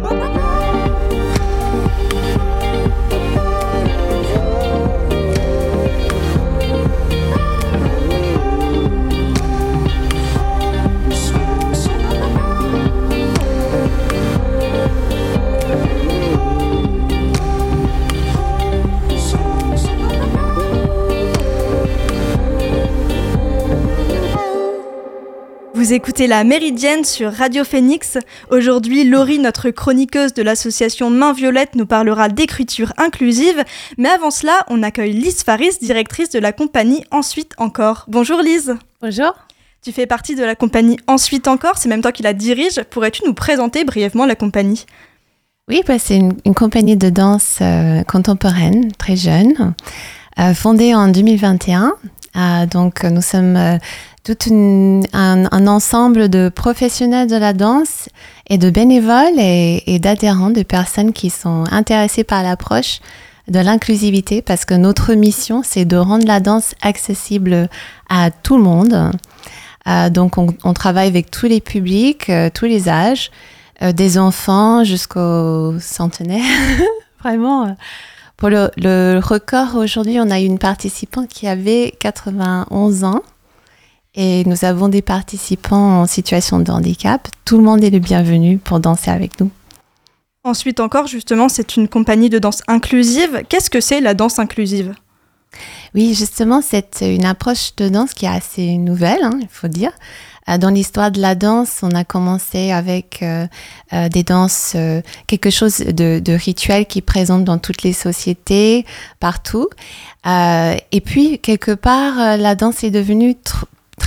Oh. Vous écoutez la Méridienne sur Radio Phoenix. Aujourd'hui, Laurie, notre chroniqueuse de l'association Main Violette, nous parlera d'écriture inclusive. Mais avant cela, on accueille Lise Faris, directrice de la compagnie Ensuite Encore. Bonjour Lise. Bonjour. Tu fais partie de la compagnie Ensuite Encore, c'est même toi qui la dirige. Pourrais-tu nous présenter brièvement la compagnie? Oui, bah, c'est une, compagnie de danse euh, contemporaine, très jeune, euh, fondée en 2021. Euh, donc, nous sommes tout un, ensemble de professionnels de la danse et de bénévoles et, d'adhérents, de personnes qui sont intéressées par l'approche de l'inclusivité parce que notre mission, c'est de rendre la danse accessible à tout le monde. Euh, donc, on, travaille avec tous les publics, euh, tous les âges, euh, des enfants jusqu'aux centenaires. Vraiment. Pour le, le record, aujourd'hui, on a une participante qui avait 91 ans. Et nous avons des participants en situation de handicap. Tout le monde est le bienvenu pour danser avec nous. Ensuite encore, justement, c'est une compagnie de danse inclusive. Qu'est-ce que c'est la danse inclusive? Oui, justement, c'est une approche de danse qui est assez nouvelle, hein, il faut dire. Euh, dans l'histoire de la danse, on a commencé avec euh, euh, des danses, quelque chose de, de, rituel qui est présent dans toutes les sociétés, partout. et puis, quelque part, la danse est devenue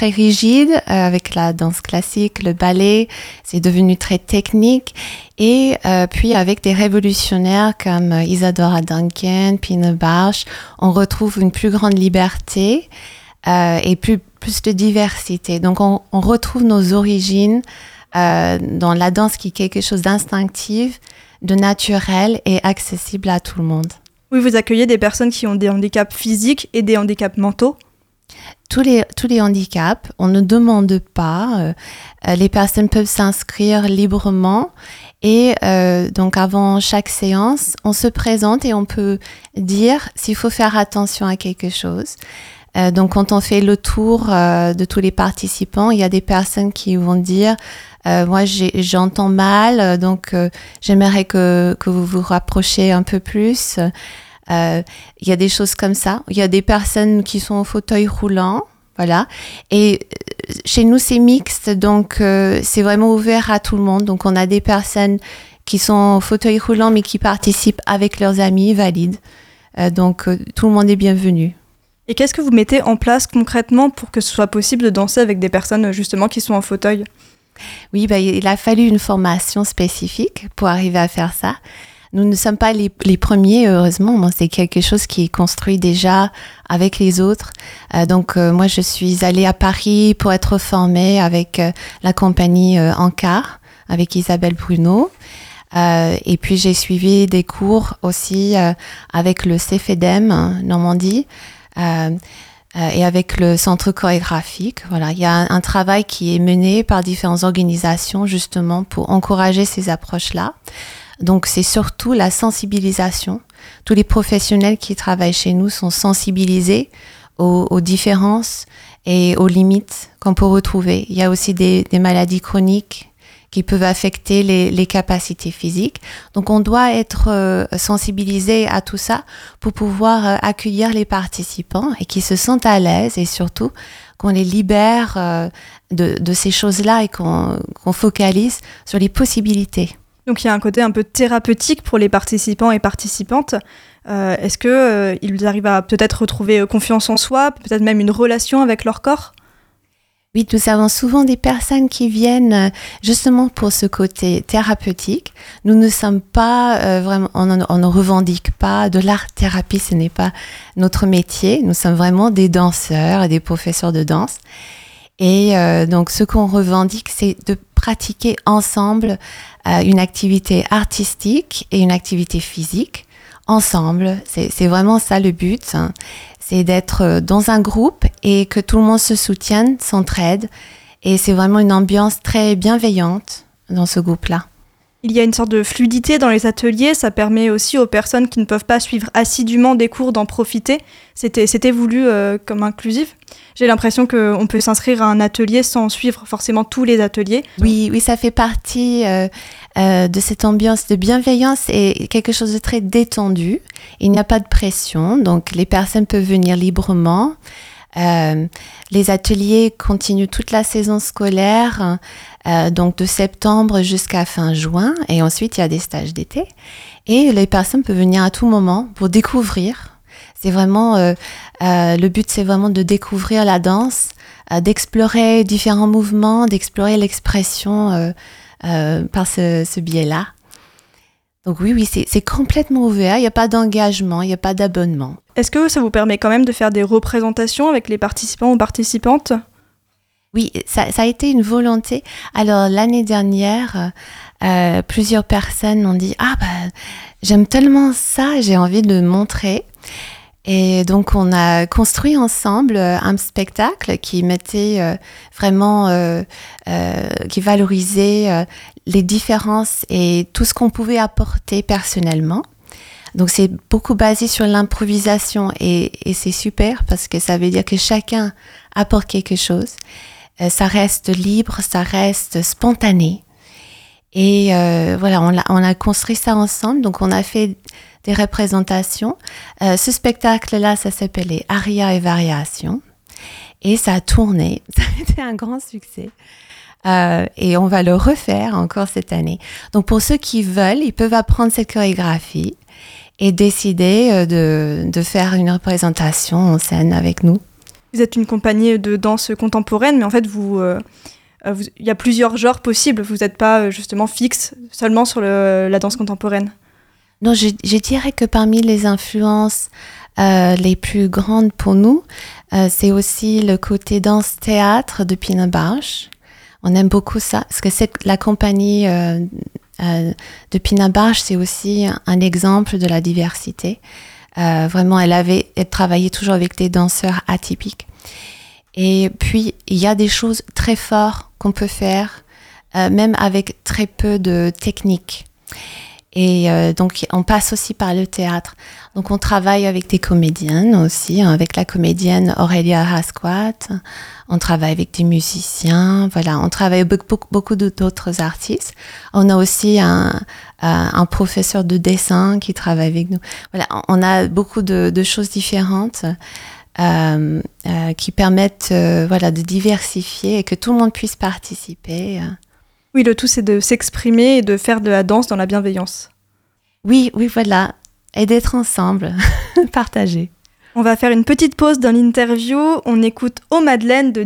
très rigide euh, avec la danse classique, le ballet, c'est devenu très technique. Et euh, puis avec des révolutionnaires comme Isadora Duncan, Pina Bausch, on retrouve une plus grande liberté euh, et plus, plus de diversité. Donc on, on retrouve nos origines dans la danse qui est quelque chose d'instinctif, de naturel et accessible à tout le monde. Oui, vous accueillez des personnes qui ont des handicaps physiques et des handicaps mentaux? Tous les, tous les handicaps, on ne demande pas, euh, euh, les personnes peuvent s'inscrire librement et euh, donc avant chaque séance, on se présente et on peut dire s'il faut faire attention à quelque chose. donc quand on fait le tour de tous les participants, il y a des personnes qui vont dire moi j'entends mal, donc j'aimerais que, que vous vous rapprochiez un peu plus. Euh, il y a des choses comme ça. Il y a des personnes qui sont au fauteuil roulant. Voilà. Et euh, chez nous, c'est mixte, donc euh, c'est vraiment ouvert à tout le monde. Donc on a des personnes qui sont au fauteuil roulant, mais qui participent avec leurs amis valides. donc tout le monde est bienvenu. Et qu'est-ce que vous mettez en place concrètement pour que ce soit possible de danser avec des personnes justement qui sont en fauteuil? Oui, bah, il a fallu une formation spécifique pour arriver à faire ça. Nous ne sommes pas les, premiers, heureusement. c'est quelque chose qui est construit déjà avec les autres. Euh, donc, euh, moi, je suis allée à Paris pour être formée avec euh, la compagnie Ancar, avec Isabelle Bruno. et puis, j'ai suivi des cours aussi avec le CFEDEM Normandie. et avec le centre chorégraphique. Voilà, il y a un, travail qui est mené par différentes organisations justement pour encourager ces approches-là. Donc c'est surtout la sensibilisation. Tous les professionnels qui travaillent chez nous sont sensibilisés aux, différences et aux limites qu'on peut retrouver. Il y a aussi des, maladies chroniques qui peuvent affecter les, capacités physiques. Donc on doit être euh, sensibilisé à tout ça pour pouvoir euh, accueillir les participants et qu'ils se sentent à l'aise et surtout qu'on les libère euh, de, ces choses-là et qu'on focalise sur les possibilités. Donc il y a un côté un peu thérapeutique pour les participants et participantes. Euh, est-ce qu'ils euh, arrivent à peut-être retrouver euh, confiance en soi, peut-être même une relation avec leur corps? Oui, nous avons souvent des personnes qui viennent justement pour ce côté thérapeutique. Nous ne sommes pas vraiment, on, ne revendique pas de l'art thérapie, ce n'est pas notre métier. Nous sommes vraiment des danseurs et des professeurs de danse. Et donc, ce qu'on revendique, c'est de pratiquer ensemble euh, une activité artistique et une activité physique ensemble. C'est vraiment ça le but. Hein. C'est d'être euh, dans un groupe et que tout le monde se soutienne, s'entraide. Et c'est vraiment une ambiance très bienveillante dans ce groupe-là. Il y a une sorte de fluidité dans les ateliers, ça permet aussi aux personnes qui ne peuvent pas suivre assidûment des cours d'en profiter. C'était voulu euh, comme inclusif. J'ai l'impression qu'on peut s'inscrire à un atelier sans suivre forcément tous les ateliers. Oui, oui, ça fait partie euh, euh, de cette ambiance de bienveillance et quelque chose de très détendu. Il n'y a pas de pression, donc les personnes peuvent venir librement. Euh, les ateliers continuent toute la saison scolaire, euh, donc de septembre jusqu'à fin juin, et ensuite il y a des stages d'été. Et les personnes peuvent venir à tout moment pour découvrir. C'est vraiment euh, le but, c'est vraiment de découvrir la danse, d'explorer différents mouvements, d'explorer l'expression par ce, ce biais-là. Donc oui, oui, c'est complètement ouvert, il n'y a pas d'engagement, il n'y a pas d'abonnement. Est-ce que ça vous permet quand même de faire des représentations avec les participants ou participantes? Oui, ça, a été une volonté. Alors l'année dernière, euh, plusieurs personnes m'ont dit, ah bah j'aime tellement ça, j'ai envie de montrer. Et donc, on a construit ensemble euh, un spectacle qui mettait euh, vraiment, euh, qui valorisait les différences et tout ce qu'on pouvait apporter personnellement. Donc, c'est beaucoup basé sur l'improvisation et, et c'est super parce que ça veut dire que chacun apporte quelque chose. Ça reste libre, ça reste spontané. Et voilà, on a, on a construit ça ensemble. Donc, on a fait des représentations. Euh, ce spectacle-là, ça s'appelait Aria et Variation. Et ça a tourné. Ça a été un grand succès. Euh, et on va le refaire encore cette année. Donc pour ceux qui veulent, ils peuvent apprendre cette chorégraphie et décider euh, de, de faire une représentation en scène avec nous. Vous êtes une compagnie de danse contemporaine, mais en fait, vous, il y a plusieurs genres possibles. Vous n'êtes pas justement fixe seulement sur la danse contemporaine. Non, je, dirais que parmi les influences euh, les plus grandes pour nous, euh, c'est aussi le côté danse-théâtre de Pina Bausch. On aime beaucoup ça, parce que la compagnie euh, de Pina Bausch, c'est aussi un, exemple de la diversité. Vraiment, elle avait elle travaillait toujours avec des danseurs atypiques. Et puis, il y a des choses très fortes qu'on peut faire, même avec très peu de technique. Et euh, donc, on passe aussi par le théâtre. Donc, on travaille avec des comédiennes aussi, hein, avec la comédienne Aurélia Rasquat. On travaille avec des musiciens. Voilà, on travaille avec beaucoup, d'autres artistes. On a aussi un, un, professeur de dessin qui travaille avec nous. Voilà, on a beaucoup de, de choses différentes. Euh, euh, qui permettent euh, voilà, de diversifier et que tout le monde puisse participer. Oui, le tout, c'est de s'exprimer et de faire de la danse dans la bienveillance. Oui, oui, voilà. Et d'être ensemble, partager. On va faire une petite pause dans l'interview. On écoute Oh Madeleine de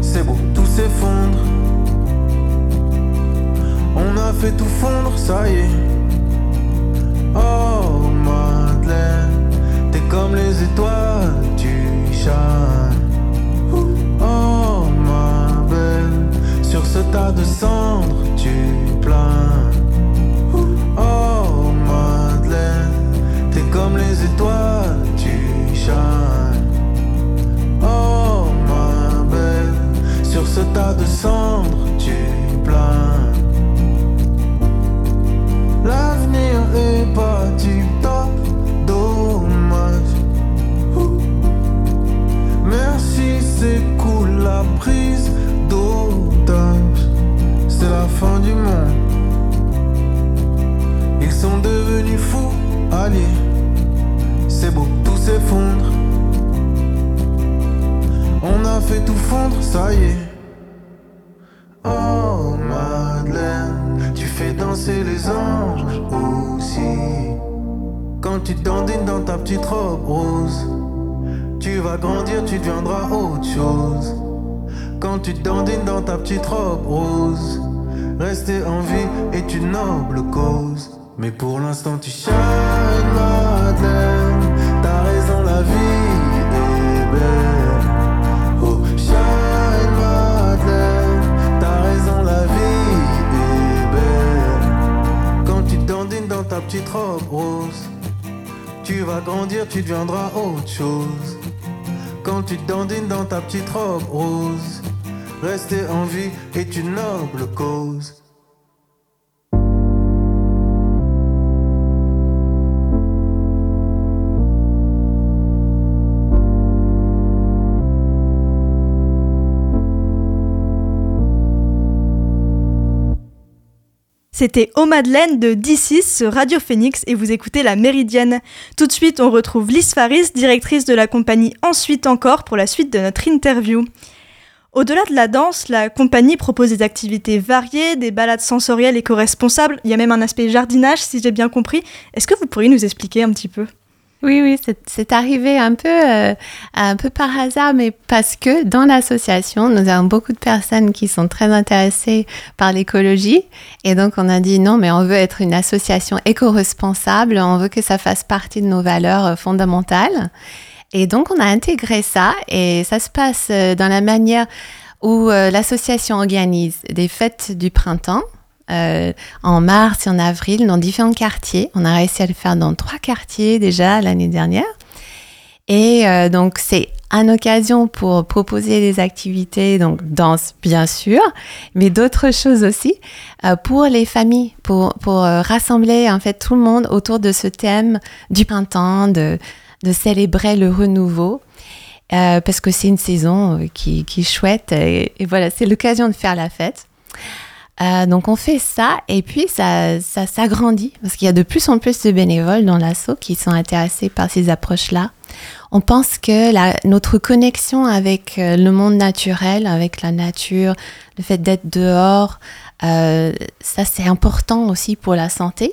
c'est beau, tout s'effondre. On a fait tout fondre, ça y est. Oh Madeleine, t'es comme les étoiles du châle. Oh ma belle, sur ce tas de cendres, tu plains. Oh Madeleine, t'es comme les étoiles du châle. ce tas de cendres tu plains. L'avenir est pas du top, dommage. Merci, c'est cool la prise d'otage. C'est la fin du monde. Ils sont devenus fous, alliés. C'est beau, tout s'effondre. On a fait tout fondre, ça y est. c'est les anges aussi. Quand tu t'endines dans ta petite robe rose, tu vas grandir, tu deviendras autre chose. Quand tu dandines dans ta petite robe rose, rester en vie est une noble cause. Mais pour l'instant, tu chaînes la tête. Petite robe rose, tu vas grandir, tu deviendras autre chose. Quand tu dandines dans ta petite robe rose, rester en vie est une noble cause. C'était Au Madeleine de D6 sur Radio Phoenix et vous écoutez La Méridienne. Tout de suite, on retrouve Lise Faris, directrice de la compagnie Ensuite Encore pour la suite de notre interview. Au-delà de la danse, la compagnie propose des activités variées, des balades sensorielles éco-responsables, il y a même un aspect jardinage si j'ai bien compris. Est-ce que vous pourriez nous expliquer un petit peu? Oui, oui, c'est arrivé un peu, euh, un peu par hasard, mais parce que dans l'association, nous avons beaucoup de personnes qui sont très intéressées par l'écologie. Et donc, on a dit non, mais on veut être une association éco-responsable, on veut que ça fasse partie de nos valeurs euh, fondamentales. Et donc, on a intégré ça et ça se passe euh, dans la manière où l'association organise des fêtes du printemps euh, en mars et en avril dans différents quartiers. On a réussi à le faire dans trois quartiers déjà l'année dernière. Et euh, donc c'est une occasion pour proposer des activités, donc danse bien sûr, mais d'autres choses aussi euh, pour les familles, pour, pour rassembler en fait tout le monde autour de ce thème du printemps, de, de célébrer le renouveau. parce que c'est une saison qui, qui est chouette et voilà, c'est l'occasion de faire la fête. Euh, donc on fait ça et puis ça, ça s'agrandit parce qu'il y a de plus en plus de bénévoles dans l'assaut qui sont intéressés par ces approches-là. On pense que la, notre connexion avec euh, le monde naturel, avec la nature, le fait d'être dehors, euh, ça c'est important aussi pour la santé.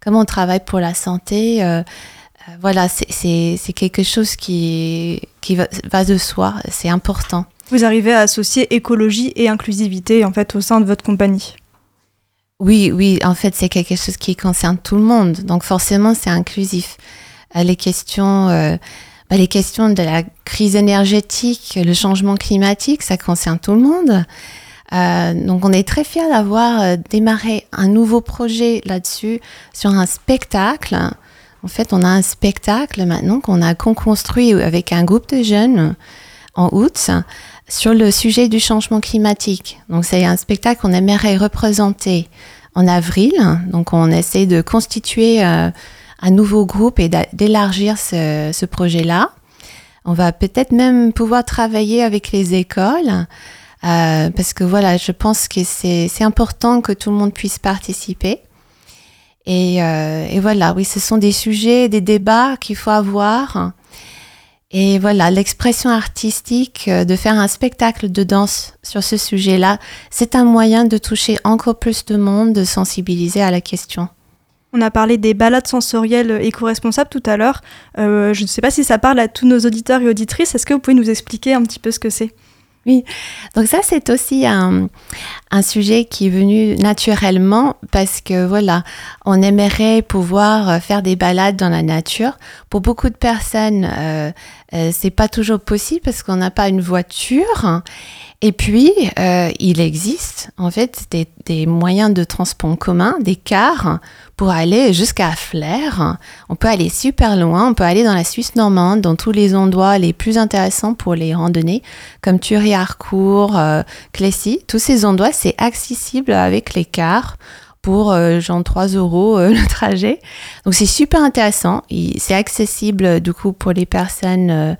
Comment on travaille pour la santé, euh, voilà, c'est quelque chose qui, qui va de soi, c'est important. Vous arrivez à associer écologie et inclusivité en fait au sein de votre compagnie. Oui, oui, en fait, c'est quelque chose qui concerne tout le monde. Donc forcément, c'est inclusif. Euh, les questions, euh, bah, les questions de la crise énergétique, le changement climatique, ça concerne tout le monde. Euh, donc on est très fiers d'avoir démarré un nouveau projet là-dessus sur un spectacle. En fait, on a un spectacle maintenant qu'on a construit avec un groupe de jeunes en août sur le sujet du changement climatique. Donc c'est un spectacle qu'on aimerait représenter en avril. Donc on essaie de constituer euh, un nouveau groupe et d'élargir ce, projet-là. On va peut-être même pouvoir travailler avec les écoles. Euh, parce que voilà, je pense que c'est important que tout le monde puisse participer. Et, euh, et, voilà, oui, ce sont des sujets, des débats qu'il faut avoir et voilà, l'expression artistique, euh, de faire un spectacle de danse sur ce sujet-là, c'est un moyen de toucher encore plus de monde, de sensibiliser à la question. On a parlé des balades sensorielles éco-responsables tout à l'heure. Euh, je ne sais pas si ça parle à tous nos auditeurs et auditrices. Est-ce que vous pouvez nous expliquer un petit peu ce que c'est? Oui, donc ça c'est aussi un, un, sujet qui est venu naturellement parce que voilà, on aimerait pouvoir faire des balades dans la nature. Pour beaucoup de personnes, euh, euh, c'est pas toujours possible parce qu'on n'a pas une voiture. Et puis, euh, il existe en fait des, des, moyens de transport commun, des cars, pour aller jusqu'à Flers. On peut aller super loin, on peut aller dans la Suisse normande, dans tous les endroits les plus intéressants pour les randonnées, comme Thury-Harcourt, euh, Clécy. Tous ces endroits, c'est accessible avec les cars pour euh, genre 3 euros euh, le trajet. Donc c'est super intéressant. C'est accessible du coup pour les personnes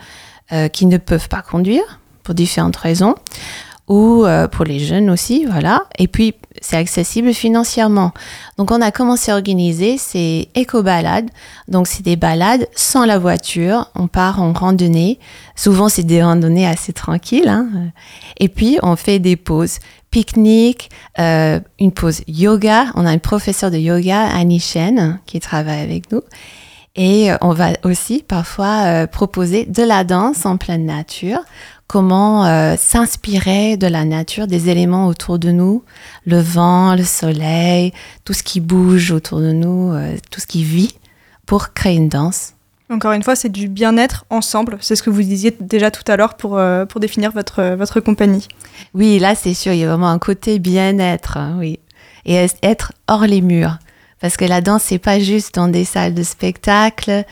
euh, qui ne peuvent pas conduire pour différentes raisons ou pour les jeunes aussi, voilà. Et puis c'est accessible financièrement. Donc on a commencé à organiser ces éco-balades. Donc c'est des balades sans la voiture. On part en randonnée. Souvent c'est des randonnées assez tranquilles. Hein. Et puis on fait des pauses pique-nique, euh, une pause yoga. On a une professeure de yoga, Annie Chen, qui travaille avec nous. Et euh, on va aussi parfois euh, proposer de la danse en pleine nature comment euh, s'inspirer de la nature, des éléments autour de nous, le vent, le soleil, tout ce qui bouge autour de nous, euh, tout ce qui vit, pour créer une danse. Encore une fois, c'est du bien-être ensemble. C'est ce que vous disiez déjà tout à l'heure pour, euh, pour définir votre, votre compagnie. Oui, là, c'est sûr, il y a vraiment un côté bien-être, hein, oui. Et être hors les murs? Parce que la danse, c'est pas juste dans des salles de spectacle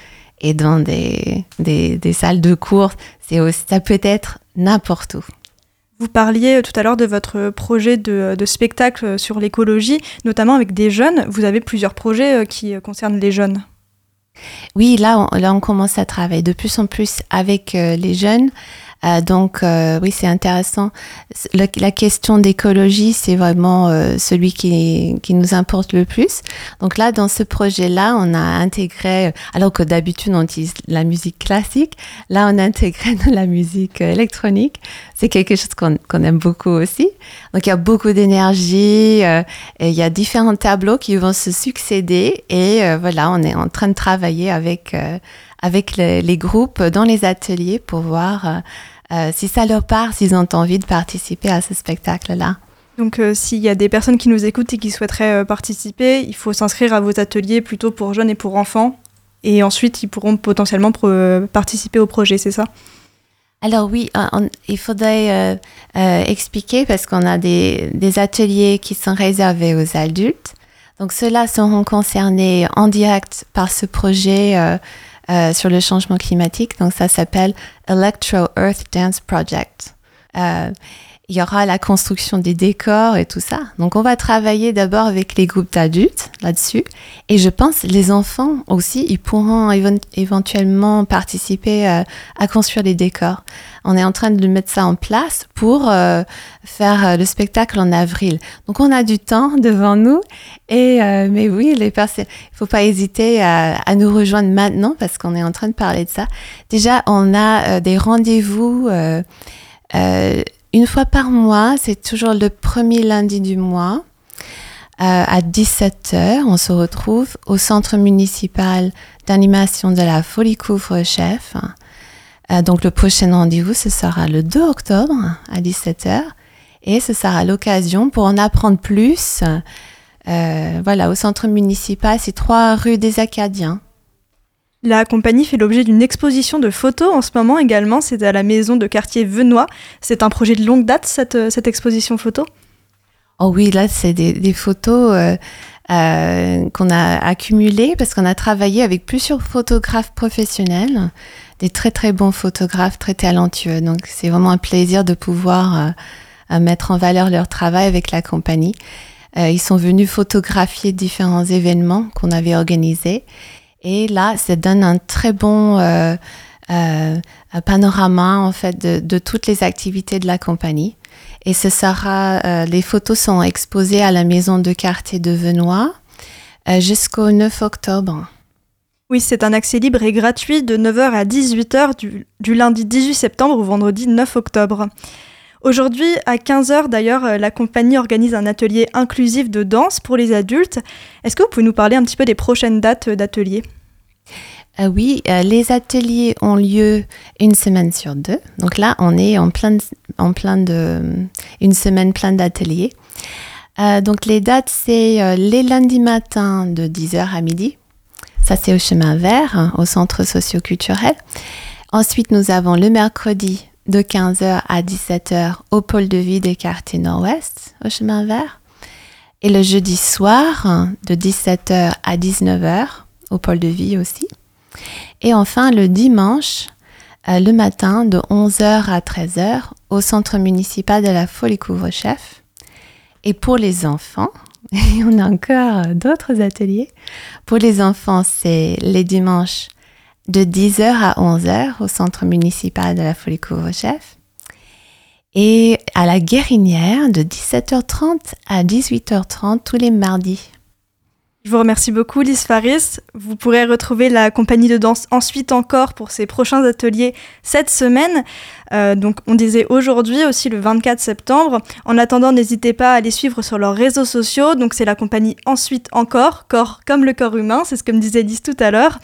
et dans des, des, des salles de cours. C'est aussi, ça peut être n'importe où. Vous parliez tout à l'heure de votre projet de, de spectacle sur l'écologie, notamment avec des jeunes. Vous avez plusieurs projets euh, qui concernent les jeunes. Oui, là on, là, on commence à travailler de plus en plus avec euh, les jeunes. Euh, donc euh, oui, c'est intéressant. La, question d'écologie, c'est vraiment euh, celui qui, qui nous importe le plus. Donc là, dans ce projet-là, on a intégré, euh, alors que d'habitude on utilise la musique classique, là on a intégré la musique euh, électronique. C'est quelque chose qu'on qu'on aime beaucoup aussi. Donc il y a beaucoup d'énergie, et il y a différents tableaux qui vont se succéder et voilà, on est en train de travailler avec avec le- les groupes dans les ateliers pour voir euh, si ça leur parle, s'ils ont envie de participer à ce spectacle-là. Donc euh, s'il y a des personnes qui nous écoutent et qui souhaiteraient euh, participer, il faut s'inscrire à vos ateliers plutôt pour jeunes et pour enfants. Et ensuite, ils pourront potentiellement pro- euh, participer au projet, c'est ça? Alors oui, on- il faudrait euh, euh, expliquer parce qu'on a des, des ateliers qui sont réservés aux adultes. Donc ceux-là seront concernés en direct par ce projet euh, sur le changement climatique. Donc ça s'appelle Electro Earth Dance Project. Euh, il y aura la construction des décors et tout ça. Donc on va travailler d'abord avec les groupes d'adultes là-dessus. Et je pense les enfants aussi, ils pourront évent- éventuellement participer euh, à construire les décors. On est en train de mettre ça en place pour euh, faire euh, le spectacle en avril. Donc on a du temps devant nous. Et euh, mais oui, les personnes, faut pas hésiter à, nous rejoindre maintenant parce qu'on est en train de parler de ça. Déjà, on a des rendez-vous. euh, une fois par mois, c'est toujours le premier lundi du mois. Euh, à 17h, on se retrouve au centre municipal d'animation de la Folie Couvre-Chef. Euh, donc le prochain rendez-vous, ce sera le 2 octobre à 17h. Et ce sera l'occasion pour en apprendre plus. euh, voilà, au centre municipal, c'est 3 rue des Acadiens. La compagnie fait l'objet d'une exposition de photos en ce moment également. C'est à la maison de quartier Venois. C'est un projet de longue date, cette, euh, exposition photo? Oh oui, là, c'est des, photos euh, euh, qu'on a accumulées parce qu'on a travaillé avec plusieurs photographes professionnels, des très très bons photographes, très talentueux. Donc c'est vraiment un plaisir de pouvoir mettre en valeur leur travail avec la compagnie. Ils sont venus photographier différents événements qu'on avait organisés. Et là, ça donne un très bon euh, euh, panorama en fait de, toutes les activités de la compagnie. Et ce sera, euh, les photos sont exposées à la maison de quartier de euh, jusqu'au 9 octobre. Oui, c'est un accès libre et gratuit de 9h à 18h du, du lundi 18 septembre au vendredi 9 octobre. Aujourd'hui, à 15h d'ailleurs, euh, la compagnie organise un atelier inclusif de danse pour les adultes. Est-ce que vous pouvez nous parler un petit peu des prochaines dates euh, d'atelier? Euh, oui, euh, les ateliers ont lieu une semaine sur deux. Donc là, on est en plein, de- en plein de, une semaine pleine d'ateliers. Donc les dates, c'est les lundis matins de 10h à midi. Ça, c'est au chemin vert, hein, au centre socio-culturel. Ensuite, nous avons le mercredi de 15h à 17h au pôle de vie des quartiers nord-ouest, au chemin vert. Et le jeudi soir, de 17h à 19h, au pôle de vie aussi. Et enfin, le dimanche, euh, le matin, de 11h à 13h, au centre municipal de la Folie Couvre-Chef. Et pour les enfants, et on a encore d'autres ateliers. Pour les enfants, c'est les dimanches de 10h à 11h au centre municipal de la Folie Couvre-Chef. Et à la Guérinière, de 17h30 à 18h30 tous les mardis. Je vous remercie beaucoup, Lise Faris. Vous pourrez retrouver la compagnie de danse ensuite encore pour ses prochains ateliers cette semaine. Euh, donc, on disait aujourd'hui aussi le 24 septembre. En attendant, n'hésitez pas à les suivre sur leurs réseaux sociaux. Donc, c'est la compagnie ensuite encore, corps comme le corps humain. C'est ce que me disait Lise tout à l'heure.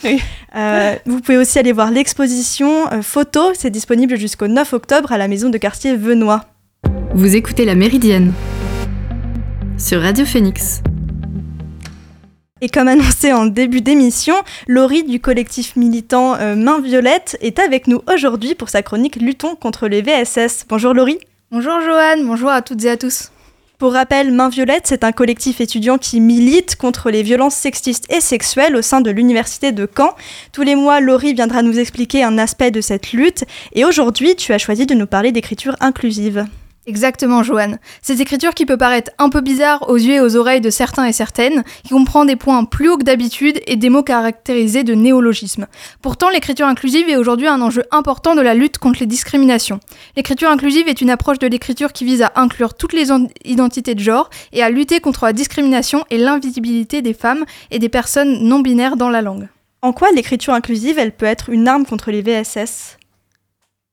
Euh, vous pouvez aussi aller voir l'exposition euh, photo. C'est disponible jusqu'au 9 octobre à la maison de quartier Venois. Vous écoutez La Méridienne sur Radio Phoenix. Et comme annoncé en début d'émission, Laurie du collectif militant euh, Main Violette est avec nous aujourd'hui pour sa chronique Luttons contre les VSS. Bonjour Laurie. Bonjour Joanne, bonjour à toutes et à tous. Pour rappel, Main Violette, c'est un collectif étudiant qui milite contre les violences sexistes et sexuelles au sein de l'université de Caen. Tous les mois, Laurie viendra nous expliquer un aspect de cette lutte. Et aujourd'hui, tu as choisi de nous parler d'écriture inclusive. Exactement, Joanne. Cette écriture qui peut paraître un peu bizarre aux yeux et aux oreilles de certains et certaines, qui comprend des points plus hauts que d'habitude et des mots caractérisés de néologismes. Pourtant, l'écriture inclusive est aujourd'hui un enjeu important de la lutte contre les discriminations. L'écriture inclusive est une approche de l'écriture qui vise à inclure toutes les identités de genre et à lutter contre la discrimination et l'invisibilité des femmes et des personnes non binaires dans la langue. En quoi l'écriture inclusive, elle peut être une arme contre les VSS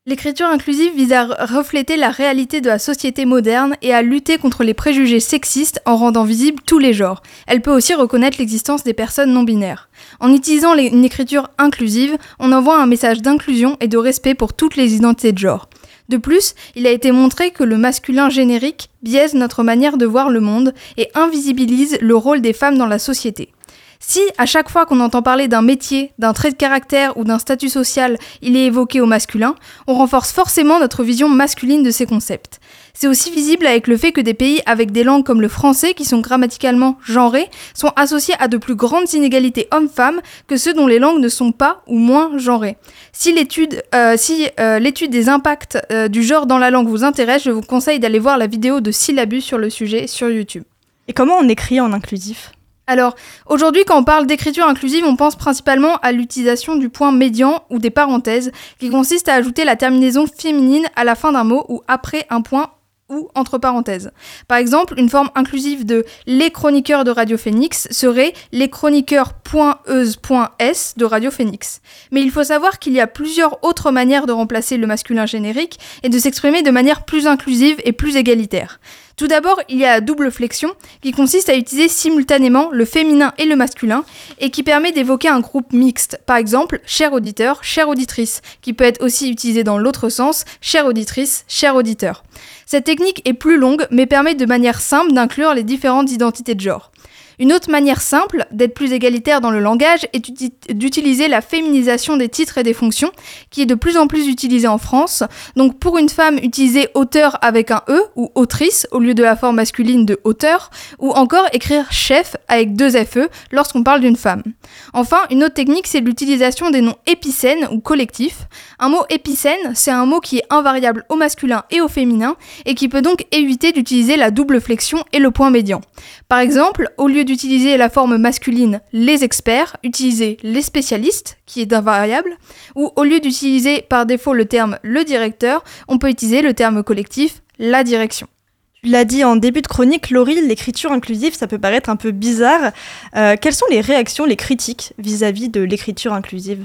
L'écriture inclusive vise à refléter la réalité de la société moderne et à lutter contre les préjugés sexistes en rendant visibles tous les genres. Elle peut aussi reconnaître l'existence des personnes non binaires. En utilisant une écriture inclusive, on envoie un message d'inclusion et de respect pour toutes les identités de genre. De plus, il a été montré que le masculin générique biaise notre manière de voir le monde et invisibilise le rôle des femmes dans la société. Si, à chaque fois qu'on entend parler d'un métier, d'un trait de caractère ou d'un statut social, il est évoqué au masculin, on renforce forcément notre vision masculine de ces concepts. C'est aussi visible avec le fait que des pays avec des langues comme le français, qui sont grammaticalement genrées, sont associés à de plus grandes inégalités hommes-femmes que ceux dont les langues ne sont pas ou moins genrées. Si l'étude euh, euh, des impacts euh, du genre dans la langue vous intéresse, je vous conseille d'aller voir la vidéo de Syllabus sur le sujet sur YouTube. Et comment on écrit en inclusif? Alors, aujourd'hui, quand on parle d'écriture inclusive, on pense principalement à l'utilisation du point médian ou des parenthèses, qui consiste à ajouter la terminaison féminine à la fin d'un mot ou après un point ou entre parenthèses. Par exemple, une forme inclusive de les chroniqueurs de Radio Phoenix serait les chroniqueurs.euse.s de Radio Phoenix. Mais il faut savoir qu'il y a plusieurs autres manières de remplacer le masculin générique et de s'exprimer de manière plus inclusive et plus égalitaire. Tout d'abord, il y a la double flexion, qui consiste à utiliser simultanément le féminin et le masculin, et qui permet d'évoquer un groupe mixte. Par exemple, cher auditeur, chère auditrice, qui peut être aussi utilisé dans l'autre sens, chère auditrice, cher auditeur. Cette technique est plus longue, mais permet de manière simple d'inclure les différentes identités de genre. Une autre manière simple d'être plus égalitaire dans le langage est d'utiliser la féminisation des titres et des fonctions, qui est de plus en plus utilisée en France. Donc pour une femme, utiliser auteur avec un E ou autrice au lieu de la forme masculine de auteur, ou encore écrire chef avec deux FE lorsqu'on parle d'une femme. Enfin, une autre technique, c'est l'utilisation des noms épicènes ou collectifs. Un mot épicène, c'est un mot qui est invariable au masculin et au féminin, et qui peut donc éviter d'utiliser la double flexion et le point médian. Par exemple, au lieu d'utiliser la forme masculine les experts, utilisez les spécialistes, qui est invariable, ou au lieu d'utiliser par défaut le terme le directeur, on peut utiliser le terme collectif la direction. Tu l'as dit en début de chronique, Laurie, l'écriture inclusive, ça peut paraître un peu bizarre. Euh, quelles sont les réactions, les critiques vis-à-vis de l'écriture inclusive?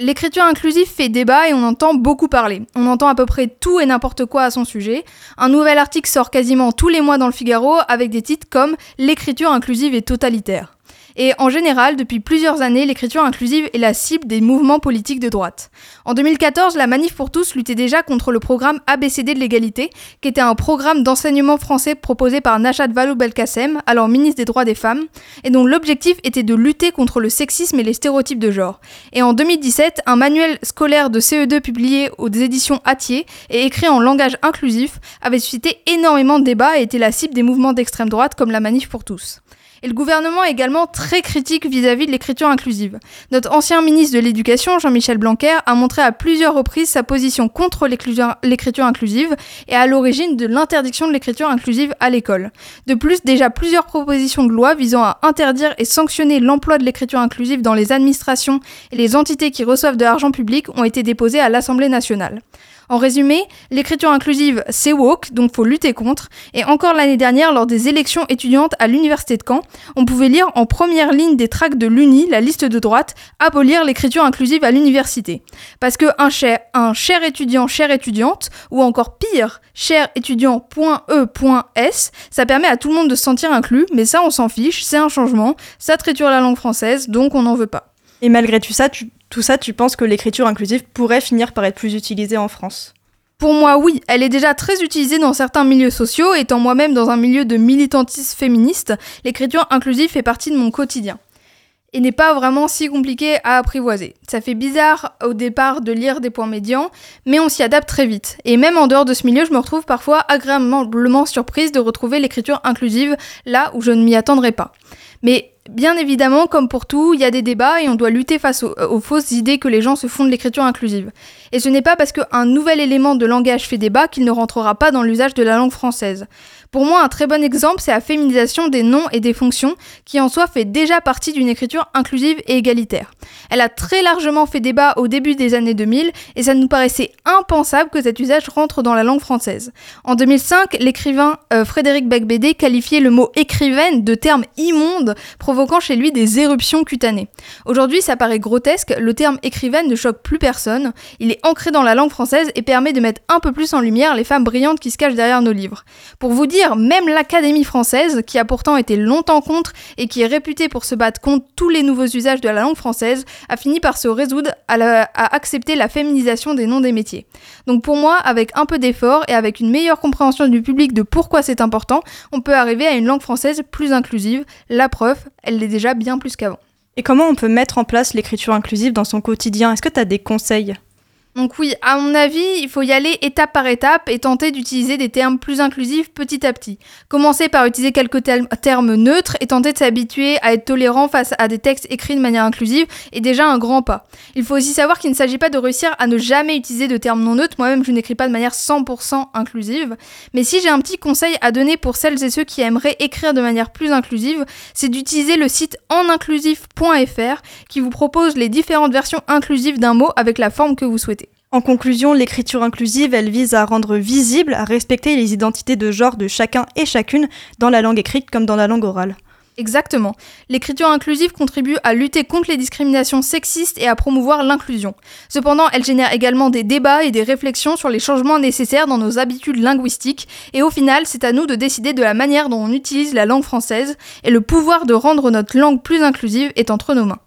L'écriture inclusive fait débat et on entend beaucoup parler. On entend à peu près tout et n'importe quoi à son sujet. Un nouvel article sort quasiment tous les mois dans le Figaro avec des titres comme L'écriture inclusive est totalitaire. Et en général, depuis plusieurs années, l'écriture inclusive est la cible des mouvements politiques de droite. En 2014, la Manif pour tous luttait déjà contre le programme ABCD de l'égalité, qui était un programme d'enseignement français proposé par Nachat Vallaud-Belkacem, alors ministre des droits des femmes, et dont l'objectif était de lutter contre le sexisme et les stéréotypes de genre. Et en 2017, un manuel scolaire de CE2 publié aux éditions Atier et écrit en langage inclusif avait suscité énormément de débats et était la cible des mouvements d'extrême droite comme la Manif pour tous. Et le gouvernement est également très critique vis-à-vis de l'écriture inclusive. Notre ancien ministre de l'Éducation, Jean-Michel Blanquer, a montré à plusieurs reprises sa position contre l'écriture inclusive et à l'origine de l'interdiction de l'écriture inclusive à l'école. De plus, déjà plusieurs propositions de loi visant à interdire et sanctionner l'emploi de l'écriture inclusive dans les administrations et les entités qui reçoivent de l'argent public ont été déposées à l'Assemblée nationale. En résumé, l'écriture inclusive, c'est woke, donc faut lutter contre. Et encore l'année dernière, lors des élections étudiantes à l'université de Caen, on pouvait lire en première ligne des tracts de l'UNI, la liste de droite, abolir l'écriture inclusive à l'université. Parce que un cher, un cher étudiant, chère étudiante, ou encore pire, cher étudiant.e.s, ça permet à tout le monde de se sentir inclus, mais ça on s'en fiche, c'est un changement, ça triture la langue française, donc on n'en veut pas. Et malgré tout ça, tu, tout ça, tu penses que l'écriture inclusive pourrait finir par être plus utilisée en France? Pour moi, oui, elle est déjà très utilisée dans certains milieux sociaux, étant moi-même dans un milieu de militantisme féministe, l'écriture inclusive fait partie de mon quotidien. Et n'est pas vraiment si compliqué à apprivoiser. Ça fait bizarre au départ de lire des points médians, mais on s'y adapte très vite. Et même en dehors de ce milieu, je me retrouve parfois agréablement surprise de retrouver l'écriture inclusive là où je ne m'y attendrais pas. Mais Bien évidemment, comme pour tout, il y a des débats et on doit lutter face aux, aux fausses idées que les gens se font de l'écriture inclusive. Et ce n'est pas parce qu'un nouvel élément de langage fait débat qu'il ne rentrera pas dans l'usage de la langue française. Pour moi, un très bon exemple, c'est la féminisation des noms et des fonctions, qui en soi fait déjà partie d'une écriture inclusive et égalitaire. Elle a très largement fait débat au début des années 2000, et ça nous paraissait impensable que cet usage rentre dans la langue française. En 2005, l'écrivain euh, Frédéric Becbédé qualifiait le mot écrivaine de terme immonde, provoquant chez lui des éruptions cutanées. Aujourd'hui, ça paraît grotesque, le terme écrivaine ne choque plus personne, il est ancré dans la langue française et permet de mettre un peu plus en lumière les femmes brillantes qui se cachent derrière nos livres. Pour vous dire, même l'Académie française, qui a pourtant été longtemps contre et qui est réputée pour se battre contre tous les nouveaux usages de la langue française, a fini par se résoudre à, à accepter la féminisation des noms des métiers. Donc pour moi, avec un peu d'effort et avec une meilleure compréhension du public de pourquoi c'est important, on peut arriver à une langue française plus inclusive. La preuve, elle l'est déjà bien plus qu'avant. Et comment on peut mettre en place l'écriture inclusive dans son quotidien? Est-ce que tu as des conseils? Donc oui, à mon avis, il faut y aller étape par étape et tenter d'utiliser des termes plus inclusifs petit à petit. Commencer par utiliser quelques termes neutres et tenter de s'habituer à être tolérant face à des textes écrits de manière inclusive est déjà un grand pas. Il faut aussi savoir qu'il ne s'agit pas de réussir à ne jamais utiliser de termes non neutres, moi-même je n'écris pas de manière 100% inclusive, mais si j'ai un petit conseil à donner pour celles et ceux qui aimeraient écrire de manière plus inclusive, c'est d'utiliser le site eninclusif.fr qui vous propose les différentes versions inclusives d'un mot avec la forme que vous souhaitez. En conclusion, l'écriture inclusive, elle vise à rendre visible, à respecter les identités de genre de chacun et chacune dans la langue écrite comme dans la langue orale. Exactement. L'écriture inclusive contribue à lutter contre les discriminations sexistes et à promouvoir l'inclusion. Cependant, elle génère également des débats et des réflexions sur les changements nécessaires dans nos habitudes linguistiques, et au final, c'est à nous de décider de la manière dont on utilise la langue française, et le pouvoir de rendre notre langue plus inclusive est entre nos mains.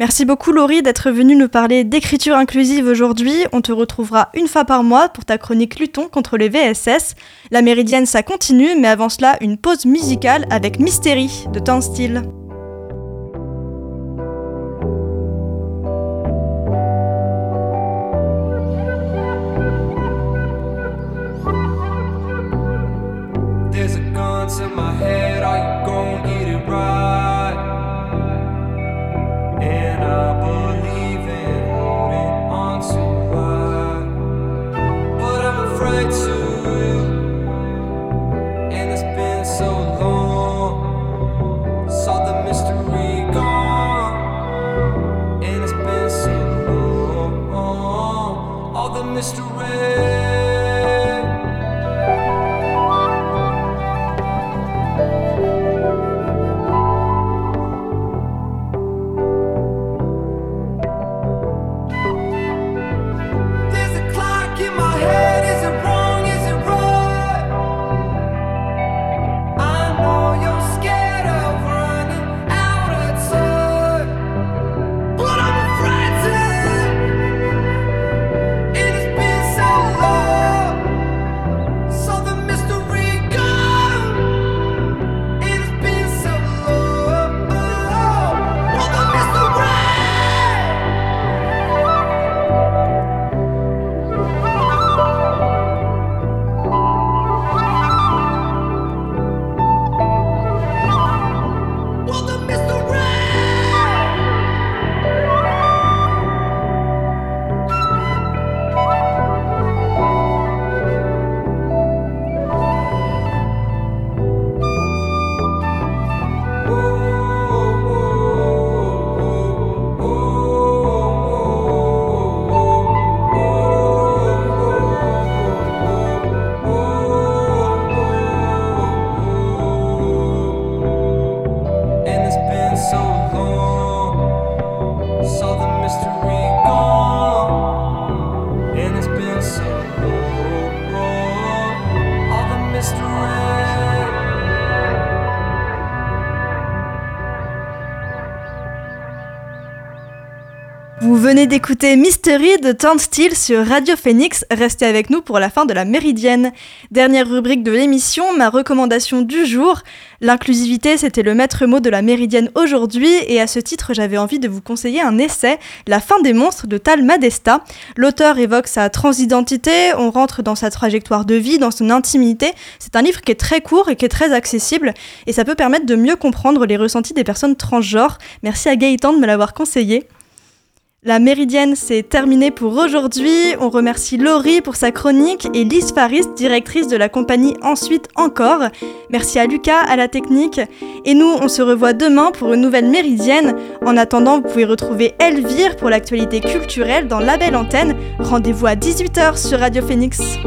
Merci beaucoup Laurie d'être venue nous parler d'écriture inclusive aujourd'hui. On te retrouvera une fois par mois pour ta chronique Luton contre les VSS. La méridienne ça continue, mais avant cela, une pause musicale avec Mystery de Temps d'écouter Mystery de Turnstile sur Radio Phoenix. Restez avec nous pour la fin de la méridienne. Dernière rubrique de l'émission, ma recommandation du jour. L'inclusivité, c'était le maître mot de la méridienne aujourd'hui, et à ce titre, j'avais envie de vous conseiller un essai, La fin des monstres de Tal Madesta. L'auteur évoque sa transidentité, on rentre dans sa trajectoire de vie, dans son intimité. C'est un livre qui est très court et qui est très accessible, et ça peut permettre de mieux comprendre les ressentis des personnes transgenres. Merci à Gaëtan de me l'avoir conseillé. La méridienne, c'est terminé pour aujourd'hui. On remercie Laurie pour sa chronique et Lise Faris, directrice de la compagnie Ensuite Encore. Merci à Lucas, à la technique. Et nous, on se revoit demain pour une nouvelle méridienne. En attendant, vous pouvez retrouver Elvire pour l'actualité culturelle dans la belle antenne. Rendez-vous à 18h sur Radio Phoenix.